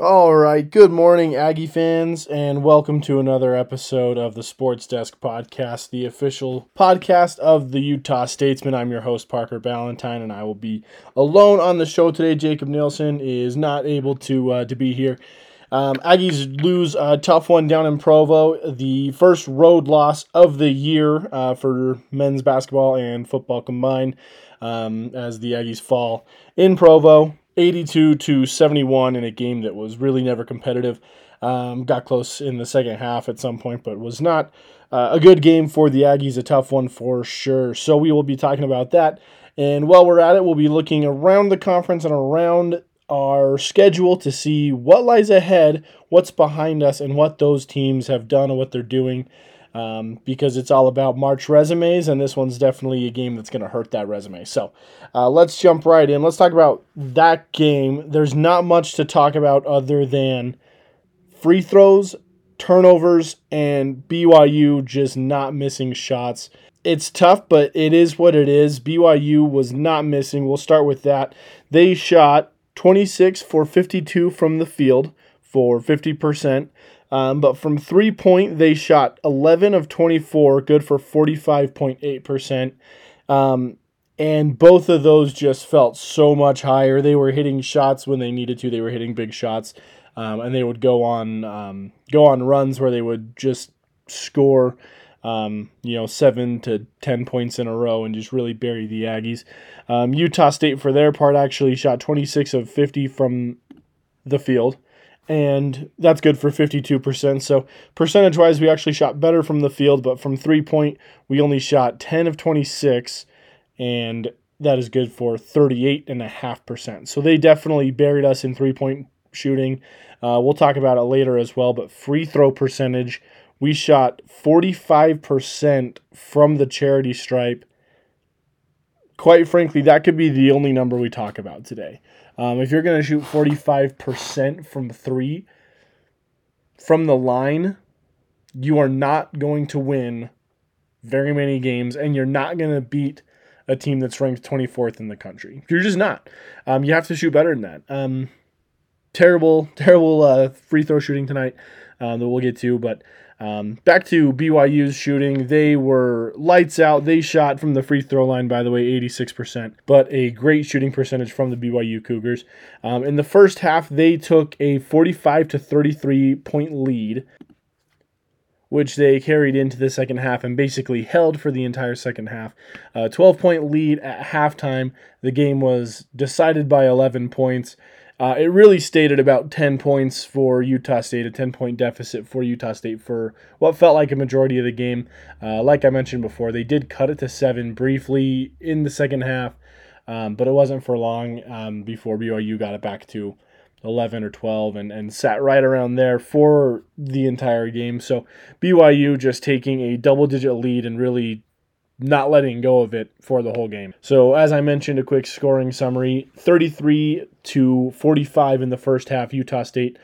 All right. Good morning, Aggie fans, and welcome to another episode of the Sports Desk Podcast, the official podcast of the Utah Statesman. I'm your host, Parker Ballantyne, and I will be alone on the show today. Jacob Nielsen is not able to uh, to be here. Um, Aggies lose a tough one down in Provo, the first road loss of the year uh, for men's basketball and football combined, um, as the Aggies fall in Provo. 82 to 71 in a game that was really never competitive. Um, got close in the second half at some point, but was not uh, a good game for the Aggies. A tough one for sure. So we will be talking about that. And while we're at it, we'll be looking around the conference and around our schedule to see what lies ahead, what's behind us, and what those teams have done and what they're doing um, because it's all about March resumes, and this one's definitely a game that's going to hurt that resume. So uh, let's jump right in. Let's talk about that game. There's not much to talk about other than free throws, turnovers, and BYU just not missing shots. It's tough, but it is what it is. BYU was not missing. We'll start with that. They shot 26 for 52 from the field for 50%. Um, but from three point, they shot 11 of 24, good for 45.8%. Um, and both of those just felt so much higher. They were hitting shots when they needed to. They were hitting big shots, um, and they would go on um, go on runs where they would just score, um, you know, seven to ten points in a row and just really bury the Aggies. Um, Utah State, for their part, actually shot 26 of 50 from the field and that's good for 52%. So, percentage wise, we actually shot better from the field, but from three point, we only shot 10 of 26, and that is good for 38.5%. So, they definitely buried us in three point shooting. Uh, we'll talk about it later as well, but free throw percentage, we shot 45% from the charity stripe. Quite frankly, that could be the only number we talk about today. Um, if you're going to shoot 45% from three from the line, you are not going to win very many games, and you're not going to beat a team that's ranked 24th in the country. You're just not. Um, you have to shoot better than that. Um, terrible, terrible uh, free throw shooting tonight um, that we'll get to, but um, back to BYU's shooting. They were lights out. They shot from the free throw line, by the way, 86%, but a great shooting percentage from the BYU Cougars. Um, in the first half, they took a 45 to 33 point lead, which they carried into the second half and basically held for the entire second half. A 12 point lead at halftime. The game was decided by 11 points. Uh, it really stayed at about 10 points for Utah State, a 10 point deficit for Utah State for what felt like a majority of the game. Uh, like I mentioned before, they did cut it to seven briefly in the second half, um, but it wasn't for long um, before BYU got it back to 11 or 12 and, and sat right around there for the entire game. So BYU just taking a double digit lead and really not letting go of it for the whole game. So, as I mentioned, a quick scoring summary 33 to 45 in the first half, Utah State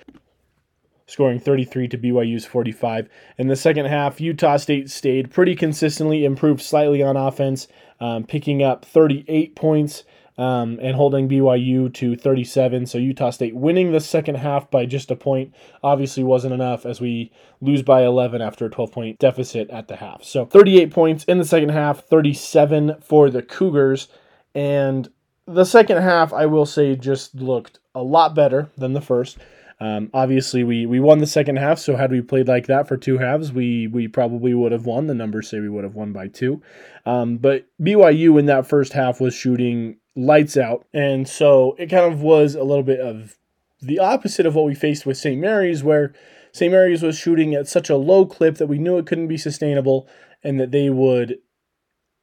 scoring 33 to BYU's 45. In the second half, Utah State stayed pretty consistently, improved slightly on offense, um, picking up 38 points um, and holding BYU to 37. So Utah State winning the second half by just a point obviously wasn't enough as we lose by 11 after a 12 point deficit at the half. So 38 points in the second half, 37 for the Cougars. And the second half, I will say, just looked a lot better than the first. Um, obviously, we, we won the second half, so had we played like that for two halves, we we probably would have won. The numbers say we would have won by two. Um, but BYU in that first half was shooting lights out. And so it kind of was a little bit of the opposite of what we faced with St. Mary's, where St. Mary's was shooting at such a low clip that we knew it couldn't be sustainable and that they would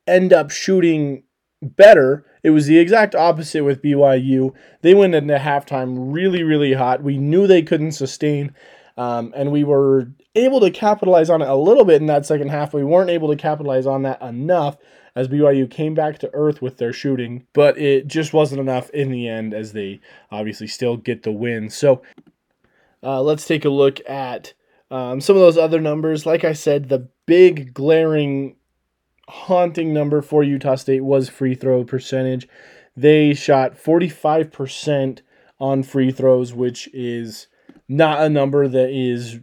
end up shooting better. It was the exact opposite with BYU. They went into halftime really, really hot. We knew they couldn't sustain, um, and we were able to capitalize on it a little bit in that second half. We weren't able to capitalize on that enough as BYU came back to earth with their shooting, but it just wasn't enough in the end as they obviously still get the win. So uh, let's take a look at um, some of those other numbers. Like I said, the big glaring haunting number for Utah State was free throw percentage. They shot 45% on free throws, which is not a number that is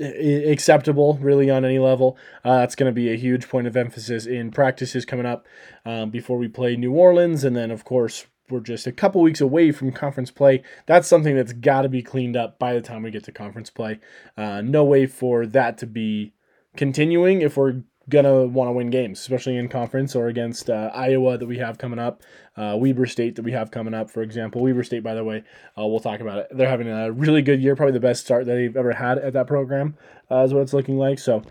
acceptable really on any level. Uh, that's going to be a huge point of emphasis in practices coming up um, before we play New Orleans. And then, of course, we're just a couple weeks away from conference play. That's something that's got to be cleaned up by the time we get to conference play. Uh, no way for that to be continuing if we're gonna want to win games, especially in conference or against uh, Iowa that we have coming up, uh, Weber State that we have coming up, for example. Weber State, by the way, uh, we'll talk about it. They're having a really good year, probably the best start that they've ever had at that program, uh, is what it's looking like. So,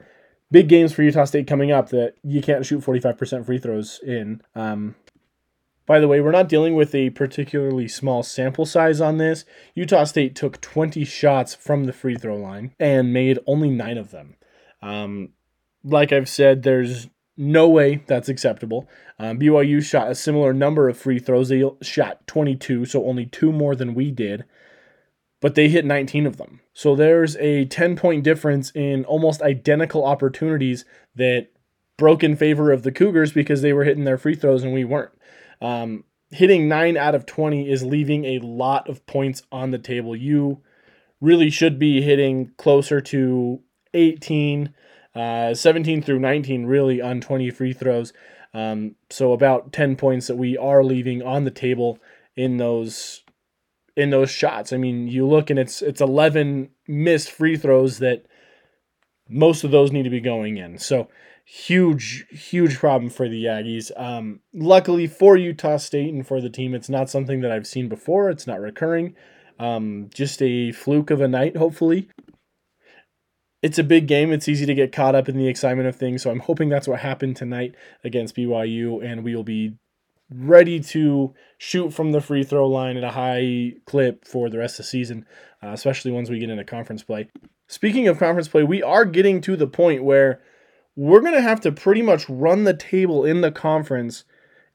big games for Utah State coming up that you can't shoot 45% free throws in. Um, by the way, we're not dealing with a particularly small sample size on this. Utah State took 20 shots from the free throw line and made only nine of them. Um, like I've said, there's no way that's acceptable. Um, BYU shot a similar number of free throws. They shot 22, so only two more than we did, but they hit 19 of them. So there's a 10 point difference in almost identical opportunities that broke in favor of the Cougars because they were hitting their free throws and we weren't. Um, hitting 9 out of 20 is leaving a lot of points on the table. You really should be hitting closer to 18 uh, 17 through 19 really on 20 free throws. Um, so about 10 points that we are leaving on the table in those in those shots. I mean, you look and it's it's 11 missed free throws that most of those need to be going in. So huge huge problem for the Aggies. Um, luckily for Utah State and for the team, it's not something that I've seen before. It's not recurring. Um, just a fluke of a night, hopefully it's a big game. It's easy to get caught up in the excitement of things. So I'm hoping that's what happened tonight against BYU, and we will be ready to shoot from the free throw line at a high clip for the rest of the season, uh, especially once we get into conference play. Speaking of conference play, we are getting to the point where we're going to have to pretty much run the table in the conference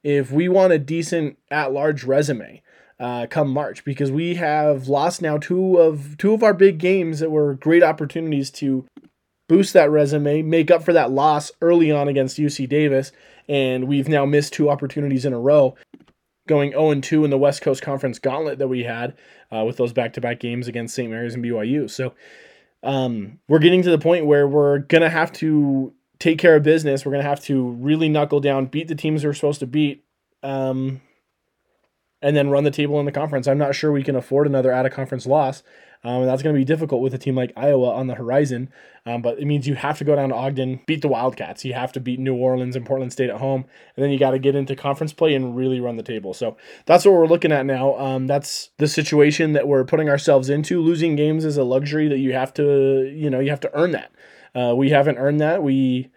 if we want a decent at large resume uh, come March because we have lost now two of two of our big games that were great opportunities to boost that resume, make up for that loss early on against UC Davis, and we've now missed two opportunities in a row, going 0 2 in the West Coast Conference gauntlet that we had uh, with those back to back games against St. Mary's and BYU. So um, we're getting to the point where we're gonna have to take care of business. We're gonna have to really knuckle down, beat the teams we're supposed to beat. Um, and then run the table in the conference. I'm not sure we can afford another out of conference loss. Um, and that's going to be difficult with a team like Iowa on the horizon. Um, but it means you have to go down to Ogden, beat the Wildcats. You have to beat New Orleans and Portland State at home. And then you got to get into conference play and really run the table. So that's what we're looking at now. Um, that's the situation that we're putting ourselves into. Losing games is a luxury that you have to, you know, you have to earn that. Uh, we haven't earned that. We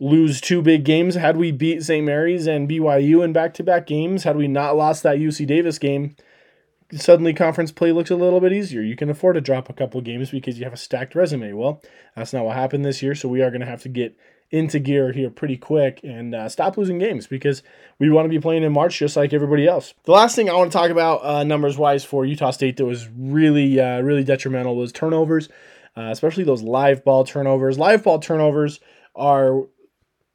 lose two big games. Had we beat St. Mary's and BYU in back to back games, had we not lost that UC Davis game, suddenly conference play looks a little bit easier. You can afford to drop a couple games because you have a stacked resume. Well, that's not what happened this year, so we are going to have to get into gear here pretty quick and uh, stop losing games because we want to be playing in March just like everybody else. The last thing I want to talk about uh, numbers wise for Utah State that was really, uh, really detrimental was turnovers, uh, especially those live ball turnovers. Live ball turnovers are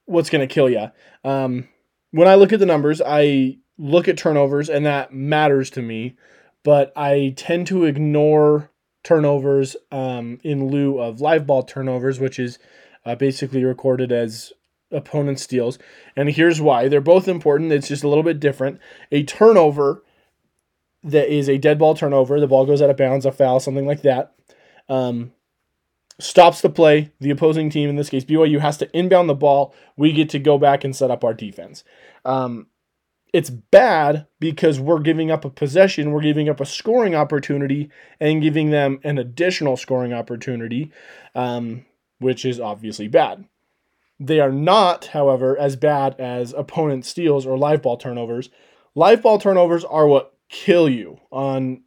what's going to kill you. Um, when I look at the numbers, I look at turnovers, and that matters to me, but I tend to ignore turnovers um, in lieu of live ball turnovers, which is uh, basically recorded as opponent steals. And here's why they're both important, it's just a little bit different. A turnover that is a dead ball turnover, the ball goes out of bounds, a foul, something like that. Um, stops the play. The opposing team, in this case BYU, has to inbound the ball. We get to go back and set up our defense. Um, it's bad because we're giving up a possession, we're giving up a scoring opportunity, and giving them an additional scoring opportunity, um, which is obviously bad. They are not, however, as bad as opponent steals or live ball turnovers. Live ball turnovers are what kill you on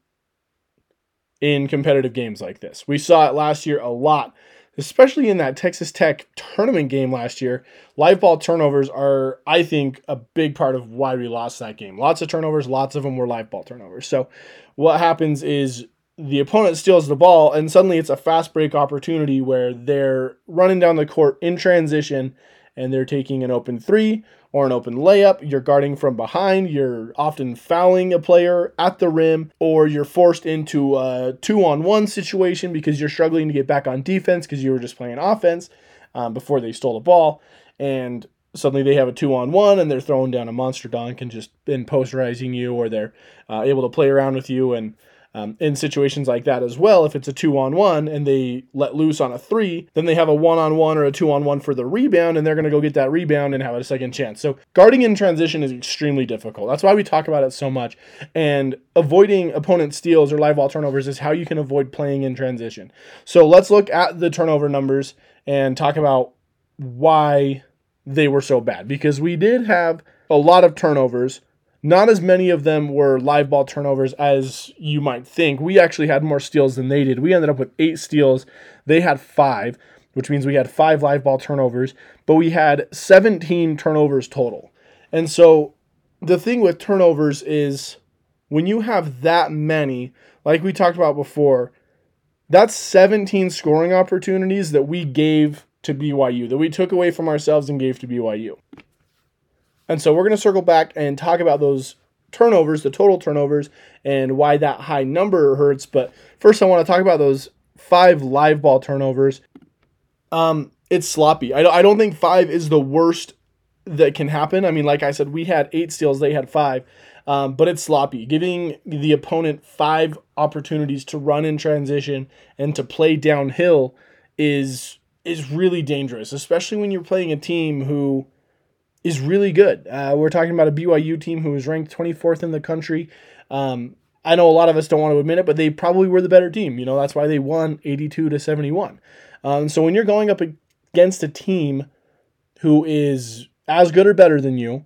in competitive games like this. We saw it last year a lot, especially in that Texas Tech tournament game last year. Live ball turnovers are, I think, a big part of why we lost that game. Lots of turnovers, lots of them were live ball turnovers. So, what happens is the opponent steals the ball, and suddenly it's a fast break opportunity where they're running down the court in transition and they're taking an open three or an open layup, you're guarding from behind, you're often fouling a player at the rim, or you're forced into a two on one situation because you're struggling to get back on defense because you were just playing offense um, before they stole the ball. And suddenly they have a two on one and they're throwing down a monster dunk and just been posterizing you, or they're uh, able to play around with you and um, in situations like that as well, if it's a two on one and they let loose on a three, then they have a one on one or a two on one for the rebound, and they're going to go get that rebound and have a second chance. So, guarding in transition is extremely difficult. That's why we talk about it so much. And avoiding opponent steals or live ball turnovers is how you can avoid playing in transition. So, let's look at the turnover numbers and talk about why they were so bad because we did have a lot of turnovers not as many of them were live ball turnovers as you might think. We actually had more steals than they did. We ended up with eight steals. They had five, which means we had five live ball turnovers, but we had 17 turnovers total. And so the thing with turnovers is when you have that many, like we talked about before, that's 17 scoring opportunities that we gave to BYU, that we took away from ourselves and gave to BYU. And so we're going to circle back and talk about those turnovers, the total turnovers, and why that high number hurts. But first, I want to talk about those five live ball turnovers. Um, it's sloppy. I, I don't think five is the worst that can happen. I mean, like I said, we had eight steals, they had five. Um, but it's sloppy. Giving the opponent five opportunities to run in transition and to play downhill is is really dangerous, especially when you're playing a team who is really good. Uh, we're talking about a BYU team who was ranked 24th in the country. Um, I know a lot of us don't want to admit it, but they probably were the better team. You know, that's why they won 82 to 71. Um, so when you're going up against a team who is as good or better than you,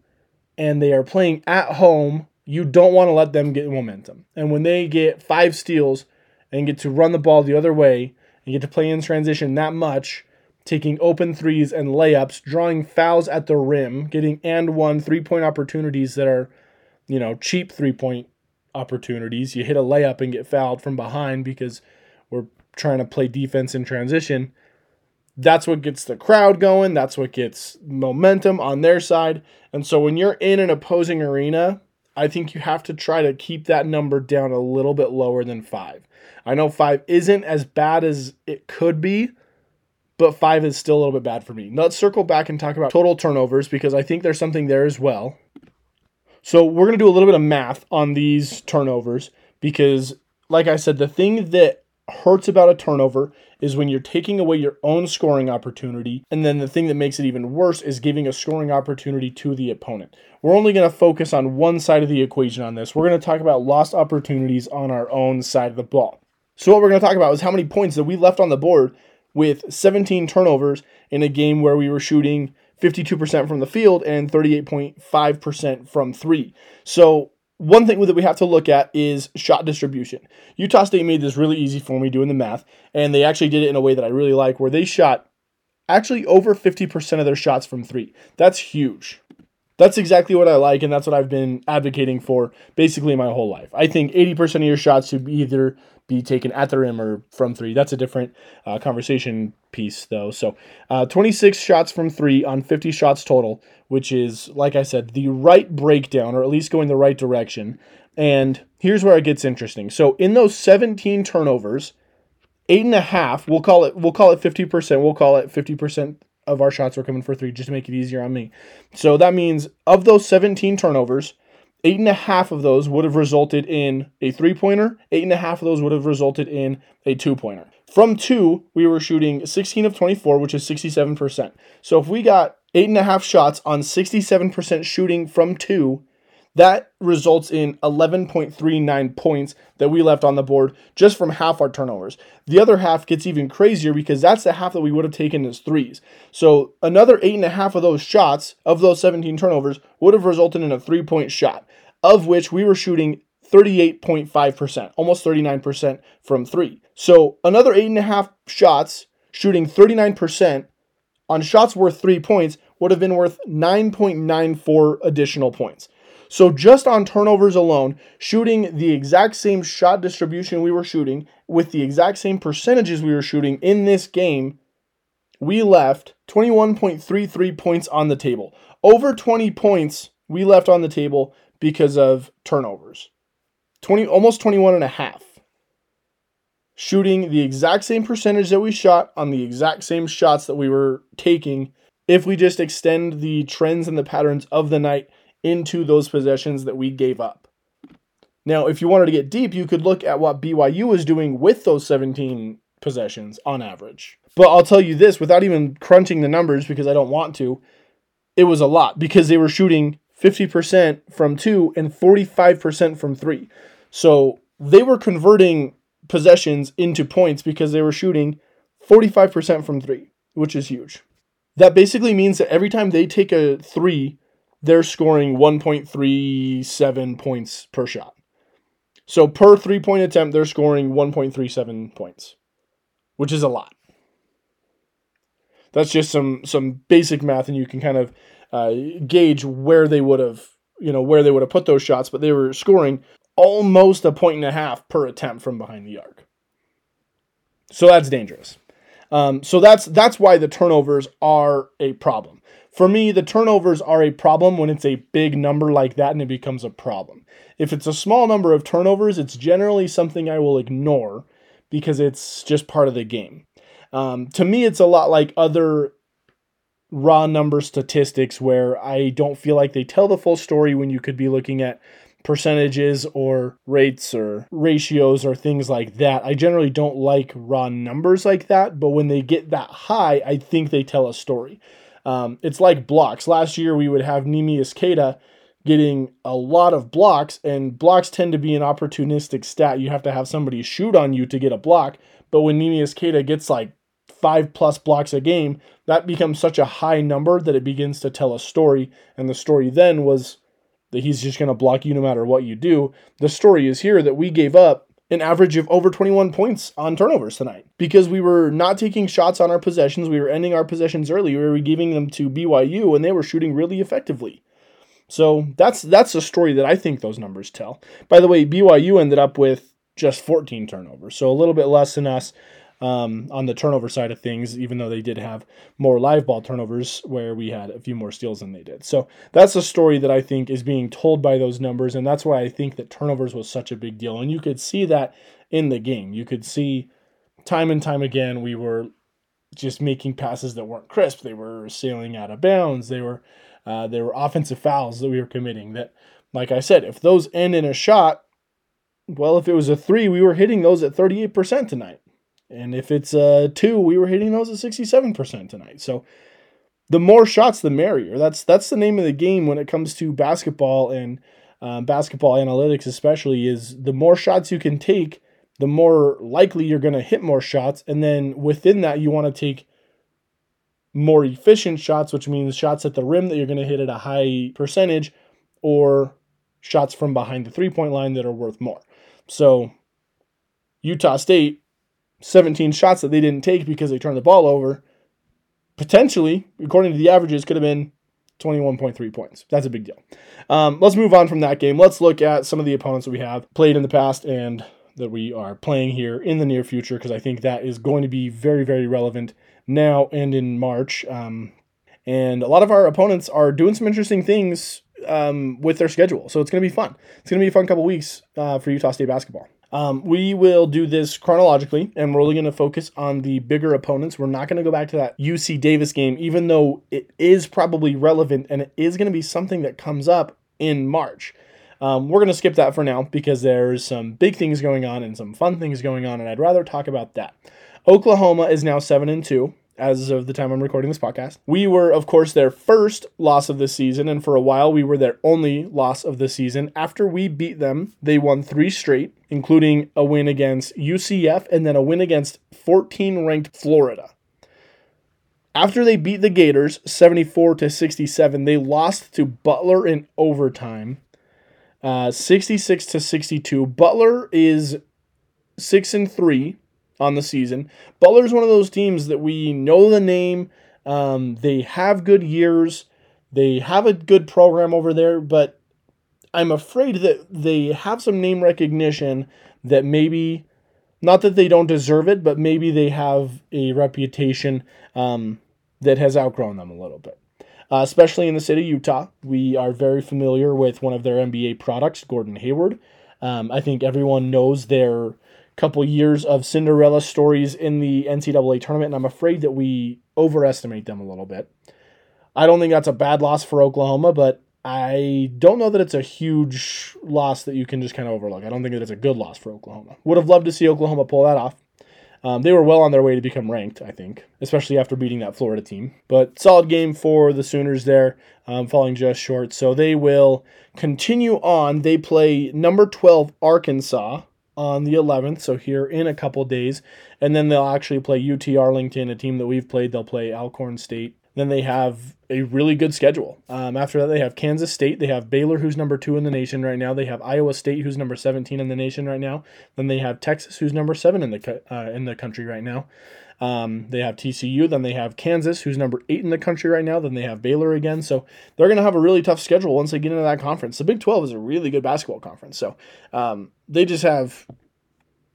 and they are playing at home, you don't want to let them get momentum. And when they get five steals and get to run the ball the other way and get to play in transition that much, taking open threes and layups, drawing fouls at the rim, getting and one three point opportunities that are, you know, cheap three point opportunities. You hit a layup and get fouled from behind because we're trying to play defense in transition. That's what gets the crowd going. That's what gets momentum on their side. And so when you're in an opposing arena, I think you have to try to keep that number down a little bit lower than five. I know five isn't as bad as it could be, but five is still a little bit bad for me. Let's circle back and talk about total turnovers because I think there's something there as well. So we're going to do a little bit of math on these turnovers because, like I said, the thing that hurts about a turnover is when you're taking away your own scoring opportunity. And then the thing that makes it even worse is giving a scoring opportunity to the opponent. We're only going to focus on one side of the equation on this. We're going to talk about lost opportunities on our own side of the ball. So, what we're going to talk about is how many points that we left on the board with 17 turnovers in a game where we were shooting 52% from the field and 38.5% from three. So, one thing that we have to look at is shot distribution. Utah State made this really easy for me doing the math, and they actually did it in a way that I really like, where they shot actually over 50% of their shots from three. That's huge. That's exactly what I like, and that's what I've been advocating for basically my whole life. I think 80% of your shots should be either be taken at the rim or from three. That's a different uh, conversation piece, though. So, uh, 26 shots from three on 50 shots total, which is, like I said, the right breakdown, or at least going the right direction. And here's where it gets interesting. So, in those 17 turnovers, eight and a half, we'll call it, we'll call it 50%. We'll call it 50% of our shots were coming for three, just to make it easier on me. So that means of those 17 turnovers, eight and a half of those would have resulted in a three pointer, eight and a half of those would have resulted in a two pointer. From two, we were shooting 16 of 24, which is 67%. So if we got eight and a half shots on 67% shooting from two, that results in 11.39 points that we left on the board just from half our turnovers. The other half gets even crazier because that's the half that we would have taken as threes. So another eight and a half of those shots, of those 17 turnovers, would have resulted in a three point shot, of which we were shooting 38.5%, almost 39% from three. So another eight and a half shots, shooting 39% on shots worth three points, would have been worth 9.94 additional points. So just on turnovers alone, shooting the exact same shot distribution we were shooting with the exact same percentages we were shooting in this game we left 21.33 points on the table. Over 20 points we left on the table because of turnovers. 20 almost 21 and a half. Shooting the exact same percentage that we shot on the exact same shots that we were taking if we just extend the trends and the patterns of the night into those possessions that we gave up. Now, if you wanted to get deep, you could look at what BYU was doing with those 17 possessions on average. But I'll tell you this without even crunching the numbers because I don't want to, it was a lot because they were shooting 50% from two and 45% from three. So they were converting possessions into points because they were shooting 45% from three, which is huge. That basically means that every time they take a three, they're scoring 1.37 points per shot. So per three point attempt, they're scoring 1.37 points, which is a lot. That's just some some basic math, and you can kind of uh, gauge where they would have, you know, where they would have put those shots. But they were scoring almost a point and a half per attempt from behind the arc. So that's dangerous. Um, so that's that's why the turnovers are a problem. For me, the turnovers are a problem when it's a big number like that and it becomes a problem. If it's a small number of turnovers, it's generally something I will ignore because it's just part of the game. Um, to me, it's a lot like other raw number statistics where I don't feel like they tell the full story when you could be looking at percentages or rates or ratios or things like that. I generally don't like raw numbers like that, but when they get that high, I think they tell a story. Um, it's like blocks. Last year we would have Neemias Queta getting a lot of blocks, and blocks tend to be an opportunistic stat. You have to have somebody shoot on you to get a block. But when Neemias Queta gets like five plus blocks a game, that becomes such a high number that it begins to tell a story. And the story then was that he's just going to block you no matter what you do. The story is here that we gave up an average of over 21 points on turnovers tonight because we were not taking shots on our possessions. We were ending our possessions early. We were giving them to BYU and they were shooting really effectively. So that's that's a story that I think those numbers tell. By the way, BYU ended up with just 14 turnovers, so a little bit less than us um, on the turnover side of things, even though they did have more live ball turnovers where we had a few more steals than they did. So that's a story that I think is being told by those numbers, and that's why I think that turnovers was such a big deal. And you could see that in the game. You could see time and time again we were just making passes that weren't crisp. They were sailing out of bounds. They were uh, there were offensive fouls that we were committing. That, like I said, if those end in a shot, well, if it was a three, we were hitting those at 38% tonight. And if it's a two, we were hitting those at 67% tonight. So the more shots, the merrier. That's that's the name of the game when it comes to basketball and um, basketball analytics, especially. Is the more shots you can take, the more likely you're going to hit more shots. And then within that, you want to take more efficient shots, which means shots at the rim that you're going to hit at a high percentage, or shots from behind the three point line that are worth more. So Utah State 17 shots that they didn't take because they turned the ball over, potentially, according to the averages, could have been 21.3 points. That's a big deal. Um, let's move on from that game. Let's look at some of the opponents that we have played in the past and that we are playing here in the near future because I think that is going to be very, very relevant now and in March. Um, and a lot of our opponents are doing some interesting things um, with their schedule. So it's going to be fun. It's going to be a fun couple weeks uh, for Utah State basketball. Um, we will do this chronologically, and we're only going to focus on the bigger opponents. We're not going to go back to that UC Davis game, even though it is probably relevant and it is going to be something that comes up in March. Um, we're going to skip that for now because there's some big things going on and some fun things going on, and I'd rather talk about that. Oklahoma is now 7 and 2 as of the time I'm recording this podcast. We were, of course, their first loss of the season, and for a while we were their only loss of the season. After we beat them, they won three straight, including a win against UCF and then a win against 14 ranked Florida. After they beat the Gators 74 to 67, they lost to Butler in overtime. Uh, 66 to 62. Butler is 6 and 3 on the season. Butler's one of those teams that we know the name. Um, they have good years. They have a good program over there, but I'm afraid that they have some name recognition that maybe Not that they don't deserve it, but maybe they have a reputation um, that has outgrown them a little bit. Uh, especially in the city of Utah, we are very familiar with one of their NBA products, Gordon Hayward. Um, I think everyone knows their couple years of Cinderella stories in the NCAA tournament, and I'm afraid that we overestimate them a little bit. I don't think that's a bad loss for Oklahoma, but I don't know that it's a huge loss that you can just kind of overlook. I don't think that it's a good loss for Oklahoma. Would have loved to see Oklahoma pull that off. Um, they were well on their way to become ranked, I think, especially after beating that Florida team. But solid game for the Sooners there, um, falling just short. So they will continue on. They play number 12 Arkansas on the 11th, so here in a couple days. And then they'll actually play UT Arlington, a team that we've played. They'll play Alcorn State then they have a really good schedule. Um, after that, they have Kansas State. They have Baylor, who's number two in the nation right now. They have Iowa State, who's number 17 in the nation right now. Then they have Texas, who's number seven in the uh, in the country right now. Um, they have TCU. Then they have Kansas, who's number eight in the country right now. Then they have Baylor again. So they're going to have a really tough schedule once they get into that conference. The Big 12 is a really good basketball conference. So um, they just have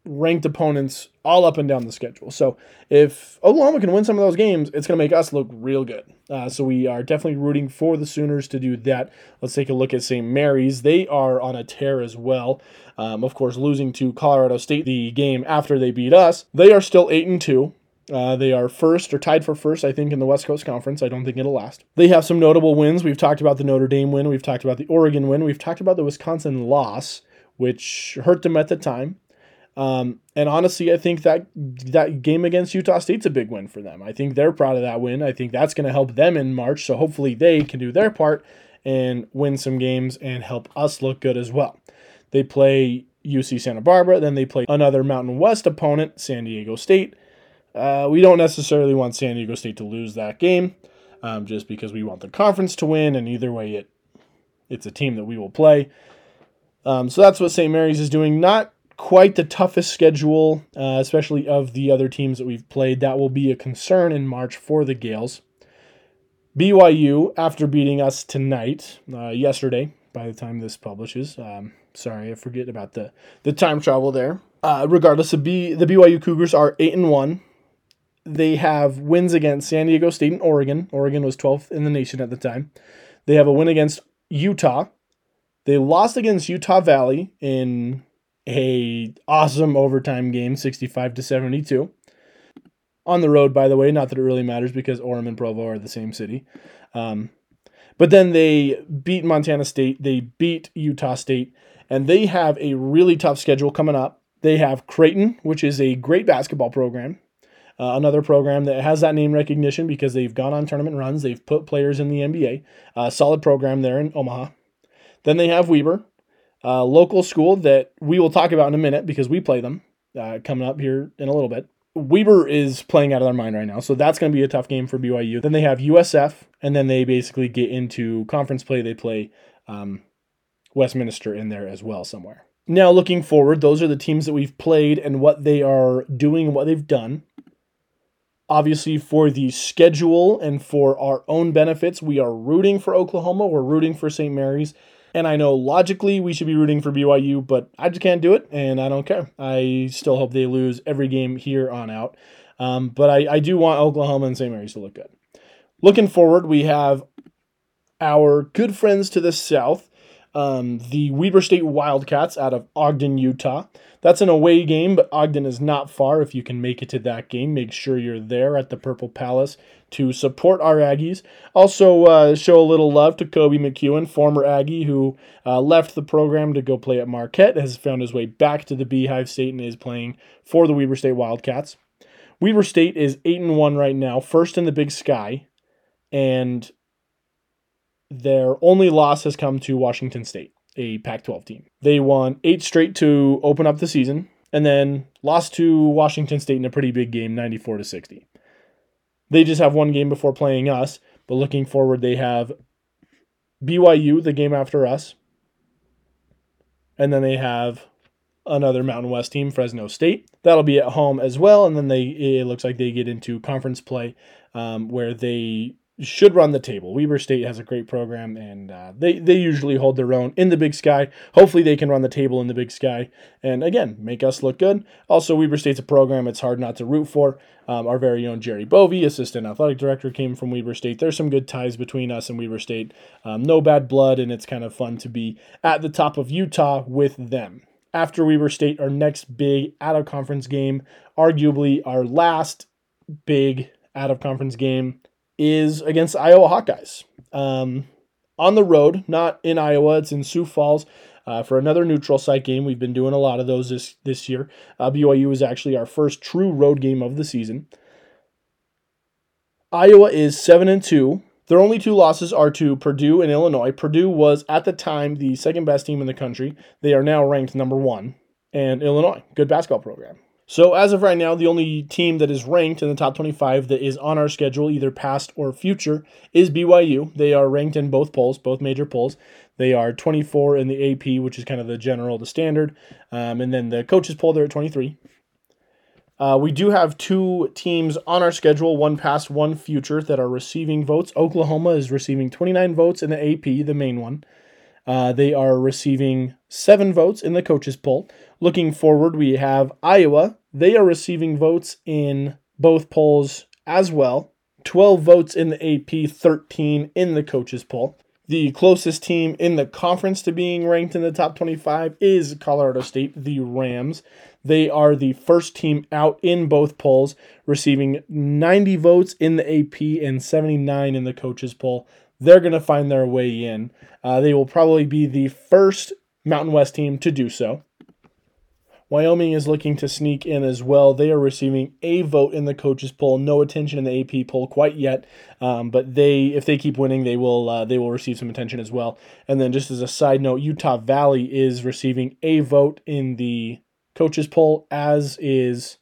ranked opponents all up and down the schedule. So if Oklahoma can win some of those games, it's going to make us look real good. Uh, so we are definitely rooting for the Sooners to do that. Let's take a look at St. Mary's. They are on a tear as well. Um, of course, losing to Colorado State the game after they beat us. They are still eight and two. Uh, they are first or tied for first, I think, in the West Coast Conference. I don't think it'll last. They have some notable wins. We've talked about the Notre Dame win. We've talked about the Oregon win. We've talked about the Wisconsin loss, which hurt them at the time. Um, and honestly, I think that that game against Utah State's a big win for them. I think they're proud of that win. I think that's going to help them in March. So hopefully they can do their part and win some games and help us look good as well. They play UC Santa Barbara, then they play another Mountain West opponent, San Diego State. Uh, we don't necessarily want San Diego State to lose that game, um, just because we want the conference to win, and either way, it it's a team that we will play. Um, so that's what St. Mary's is doing. Not quite the toughest schedule, uh, especially of the other teams that we've played. That will be a concern in March for the Gaels. BYU, after beating us tonight, uh, yesterday, by the time this publishes, um, sorry, I forget about the, the time travel there. Uh, regardless, of B, the BYU Cougars are 8 and 1. They have wins against San Diego State and Oregon. Oregon was 12th in the nation at the time. They have a win against Utah. They lost against Utah Valley in a awesome overtime game, 65 to 72. On the road, by the way, not that it really matters because Orem and Provo are the same city. Um, but then they beat Montana State, they beat Utah State, and they have a really tough schedule coming up. They have Creighton, which is a great basketball program. Uh, another program that has that name recognition because they've gone on tournament runs. They've put players in the NBA. Uh, solid program there in Omaha. Then they have Weber, uh, local school that we will talk about in a minute because we play them uh, coming up here in a little bit. Weber is playing out of their mind right now, so that's going to be a tough game for BYU. Then they have USF, and then they basically get into conference play. They play um, Westminster in there as well somewhere. Now, looking forward, those are the teams that we've played and what they are doing and what they've done. Obviously, for the schedule and for our own benefits, we are rooting for Oklahoma. We're rooting for St. Mary's. And I know logically we should be rooting for BYU, but I just can't do it, and I don't care. I still hope they lose every game here on out. Um, but I, I do want Oklahoma and St. Mary's to look good. Looking forward, we have our good friends to the south, um, the Weber State Wildcats out of Ogden, Utah. That's an away game, but Ogden is not far. If you can make it to that game, make sure you're there at the Purple Palace to support our Aggies. Also, uh, show a little love to Koby McEwen, former Aggie who uh, left the program to go play at Marquette, has found his way back to the Beehive State and is playing for the Weber State Wildcats. Weber State is 8 and 1 right now, first in the Big Sky, and their only loss has come to Washington State a Pac 12 team. They won eight straight to open up the season and then lost to Washington State in a pretty big game, 94 to 60. They just have one game before playing us, but looking forward, they have BYU, the game after us, and then they have another Mountain West team, Fresno State. That'll be at home as well, and then they it looks like they get into conference play, um, where they should run the table. Weber State has a great program, and uh, they they usually hold their own in the Big Sky. Hopefully, they can run the table in the Big Sky, and again, make us look good. Also, Weber State's a program it's hard not to root for. Um, our very own Jerry Bovee, assistant athletic director, came from Weber State. There's some good ties between us and Weber State. Um, no bad blood, and it's kind of fun to be at the top of Utah with them. After Weber State, our next big out of conference game, arguably our last big out of conference game is against Iowa Hawkeyes. Um, on the road, not in Iowa, it's in Sioux Falls. Uh, for another neutral site game, we've been doing a lot of those this this year. Uh, BYU is actually our first true road game of the season. Iowa is seven and two. Their only two losses are to Purdue and Illinois. Purdue was at the time the second best team in the country. They are now ranked number one. And Illinois, good basketball program. So as of right now, the only team that is ranked in the top 25 that is on our schedule, either past or future, is BYU. They are ranked in both polls, both major polls. They are 24 in the AP, which is kind of the general, the standard, um, and then the coaches poll they're at 23. Uh, we do have two teams on our schedule, one past, one future, that are receiving votes. Oklahoma is receiving 29 votes in the AP, the main one. Uh, they are receiving seven votes in the coaches poll. Looking forward, we have Iowa. They are receiving votes in both polls as well. 12 votes in the AP, 13 in the coaches poll. The closest team in the conference to being ranked in the top 25 is Colorado State, the Rams. They are the first team out in both polls, receiving 90 votes in the AP and 79 in the coaches poll. They're going to find their way in. Uh, they will probably be the first Mountain West team to do so. Wyoming is looking to sneak in as well. They are receiving a vote in the coaches poll, no attention in the AP poll quite yet, um, but they, if they keep winning, they will uh, they will receive some attention as well. And then, just as a side note, Utah Valley is receiving a vote in the coaches poll, as is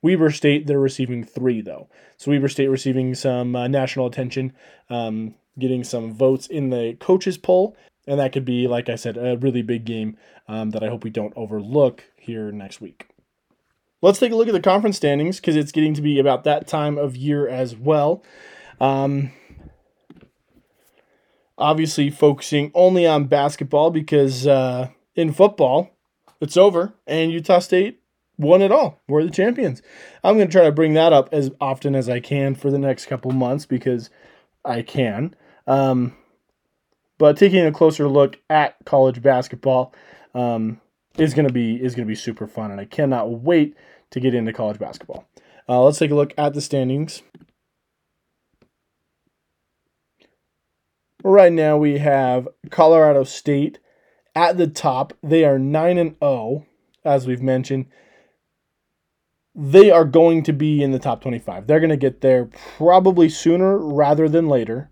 Weber State. They're receiving three though, so Weber State receiving some uh, national attention, um, getting some votes in the coaches poll, and that could be, like I said, a really big game um, that I hope we don't overlook here next week. Let's take a look at the conference standings because it's getting to be about that time of year as well. Um, obviously, focusing only on basketball because uh, in football, it's over and Utah State won it all. We're the champions. I'm going to try to bring that up as often as I can for the next couple months because I can. Um, but taking a closer look at college basketball um, is gonna be is gonna be super fun, and I cannot wait to get into college basketball. Uh, let's take a look at the standings. Right now we have Colorado State at the top. They are 9 and 0 as we've mentioned. They are going to be in the top 25. They're going to get there probably sooner rather than later.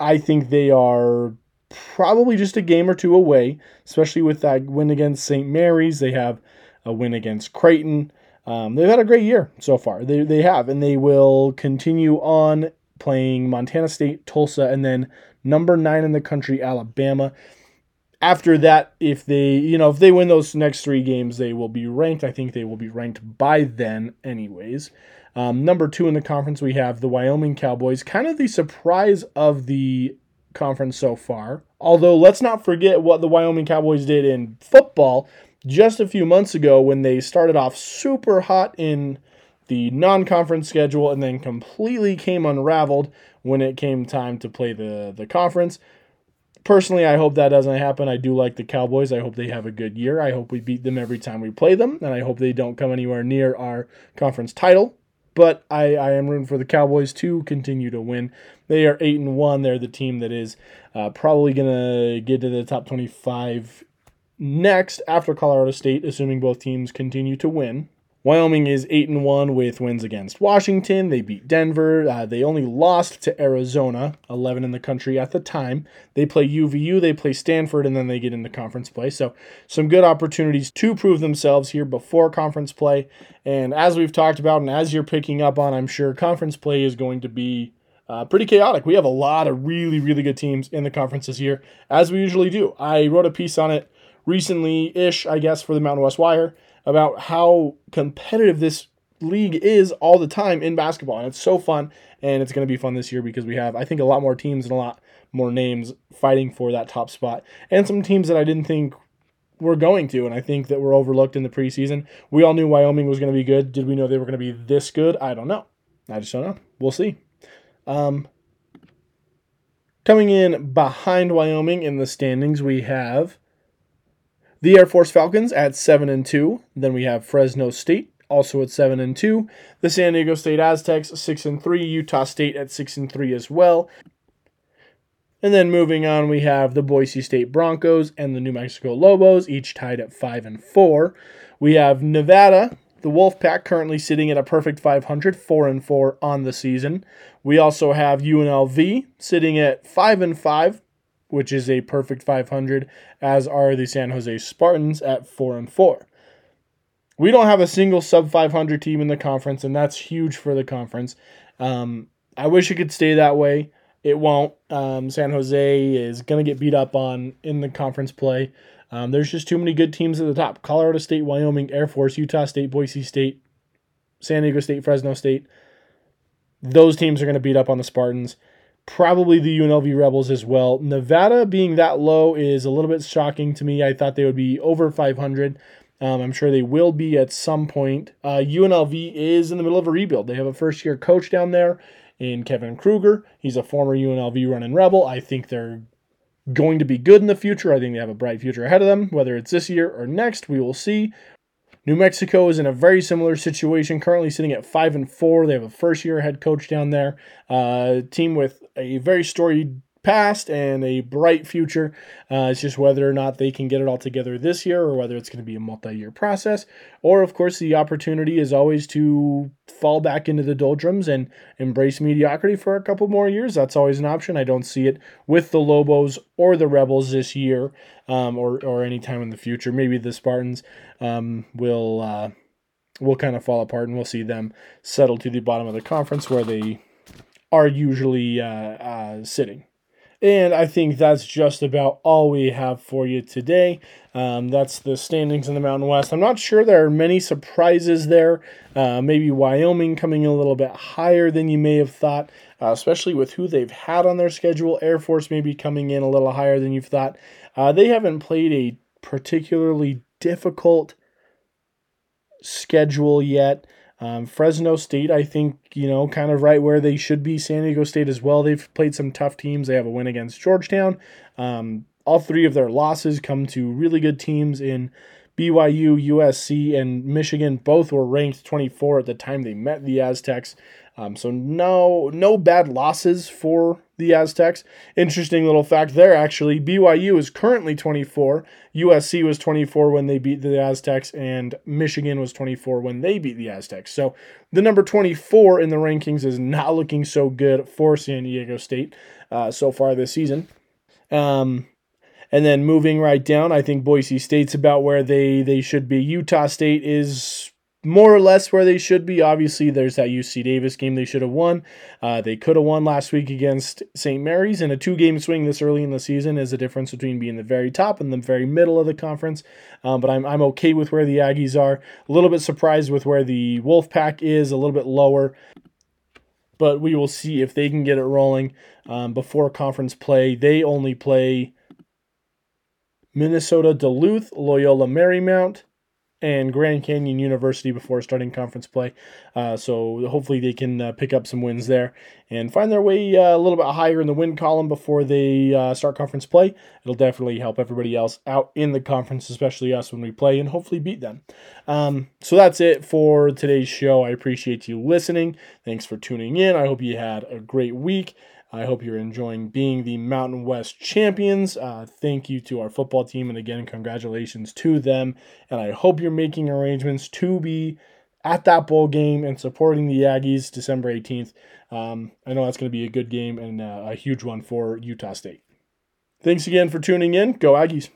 I think they are probably just a game or two away, especially with that win against St. Mary's. They have a win against Creighton. Um, they've had a great year so far. They, they have, and they will continue on playing Montana State, Tulsa, and then number nine in the country, Alabama. After that, if they, you know, if they win those next three games, they will be ranked. I think they will be ranked by then, anyways. Um, number two in the conference, we have the Wyoming Cowboys, kind of the surprise of the conference so far. Although, let's not forget what the Wyoming Cowboys did in football just a few months ago when they started off super hot in the non conference schedule and then completely came unraveled when it came time to play the, the conference. Personally, I hope that doesn't happen. I do like the Cowboys. I hope they have a good year. I hope we beat them every time we play them, and I hope they don't come anywhere near our conference title but I, I am rooting for the Cowboys to continue to win. They are eight and one. They're the team that is uh, probably gonna get to the top twenty five next after Colorado State, assuming both teams continue to win. Wyoming is 8 and 1 with wins against Washington. They beat Denver. Uh, they only lost to Arizona, 11 in the country at the time. They play UVU, they play Stanford, and then they get into conference play. So, some good opportunities to prove themselves here before conference play. And as we've talked about, and as you're picking up on, I'm sure conference play is going to be uh, pretty chaotic. We have a lot of really, really good teams in the conference this year, as we usually do. I wrote a piece on it recently ish, I guess, for the Mountain West Wire about how competitive this league is all the time in basketball, and it's so fun. And it's going to be fun this year because we have, I think, a lot more teams and a lot more names fighting for that top spot, and some teams that I didn't think were going to, and I think that were overlooked in the preseason. We all knew Wyoming was going to be good. Did we know they were going to be this good? I don't know. I just don't know. We'll see. Um, coming in behind Wyoming in the standings, we have the Air Force Falcons at seven and two. Then we have Fresno State also at seven and two. The San Diego State Aztecs six and three. Utah State at six and three as well. And then moving on, we have the Boise State Broncos and the New Mexico Lobos, each tied at five and four. We have Nevada, the Wolfpack, currently sitting at a perfect 500, four and four on the season. We also have UNLV sitting at five and five, which is a perfect 500, as are the San Jose Spartans at four and four. We don't have a single sub 500 team in the conference, and that's huge for the conference. Um, I wish it could stay that way. It won't. Um, San Jose is going to get beat up on in the conference play. Um, there's just too many good teams at the top. Colorado State, Wyoming, Air Force, Utah State, Boise State, San Diego State, Fresno State. Those teams are going to beat up on the Spartans. Probably the UNLV Rebels as well. Nevada being that low is a little bit shocking to me. I thought they would be over 500. Um, I'm sure they will be at some point. Uh, UNLV is in the middle of a rebuild. They have a first year coach down there in Kevin Kruger. He's a former UNLV running Rebel. I think they're going to be good in the future. I think they have a bright future ahead of them. Whether it's this year or next, we will see. New Mexico is in a very similar situation, currently sitting at five and four. They have a first year head coach down there, uh, team with a very storied past and a bright future. Uh, it's just whether or not they can get it all together this year or whether it's going to be a multi year process. Or, of course, the opportunity is always to fall back into the doldrums and embrace mediocrity for a couple more years. That's always an option. I don't see it with the Lobos or the Rebels this year um, or, or any time in the future. Maybe the Spartans um, will. Uh, will kind of fall apart and we'll see them settle to the bottom of the conference where they are usually uh, uh, sitting. And I think that's just about all we have for you today. Um, that's the standings in the Mountain West. I'm not sure there are many surprises there. Uh, maybe Wyoming coming a little bit higher than you may have thought, uh, especially with who they've had on their schedule. Air Force maybe coming in a little higher than you've thought. Uh, they haven't played a particularly difficult schedule yet. Um, Fresno State, I think, you know, kind of right where they should be. San Diego State as well. They've played some tough teams. They have a win against Georgetown. Um, all three of their losses come to really good teams in BYU, USC, and Michigan. Both were ranked 24 at the time they met the Aztecs. Um, so no no bad losses for the Aztecs. Interesting little fact there actually. BYU is currently 24. USC was 24 when they beat the Aztecs, and Michigan was 24 when they beat the Aztecs. So the number 24 in the rankings is not looking so good for San Diego State uh, so far this season. Um, and then moving right down, I think Boise State's about where they they should be. Utah State is more or less where they should be. Obviously, there's that UC Davis game they should have won. Uh, they could have won last week against St. Mary's, and a two game swing this early in the season is the difference between being the very top and the very middle of the conference. Um, but I'm, I'm okay with where the Aggies are. A little bit surprised with where the Wolfpack is, a little bit lower. But we will see if they can get it rolling um, before conference play. They only play Minnesota Duluth, Loyola Marymount, and Grand Canyon University before starting conference play. Uh, so hopefully they can uh, pick up some wins there and find their way uh, a little bit higher in the win column before they uh, start conference play. It'll definitely help everybody else out in the conference, especially us when we play, and hopefully beat them. Um, so that's it for today's show. I appreciate you listening. Thanks for tuning in. I hope you had a great week. I hope you're enjoying being the Mountain West champions. Uh, thank you to our football team, and again, congratulations to them. And I hope you're making arrangements to be at that bowl game and supporting the Aggies December 18th. Um, I know that's going to be a good game and uh, a huge one for Utah State. Thanks again for tuning in. Go Aggies.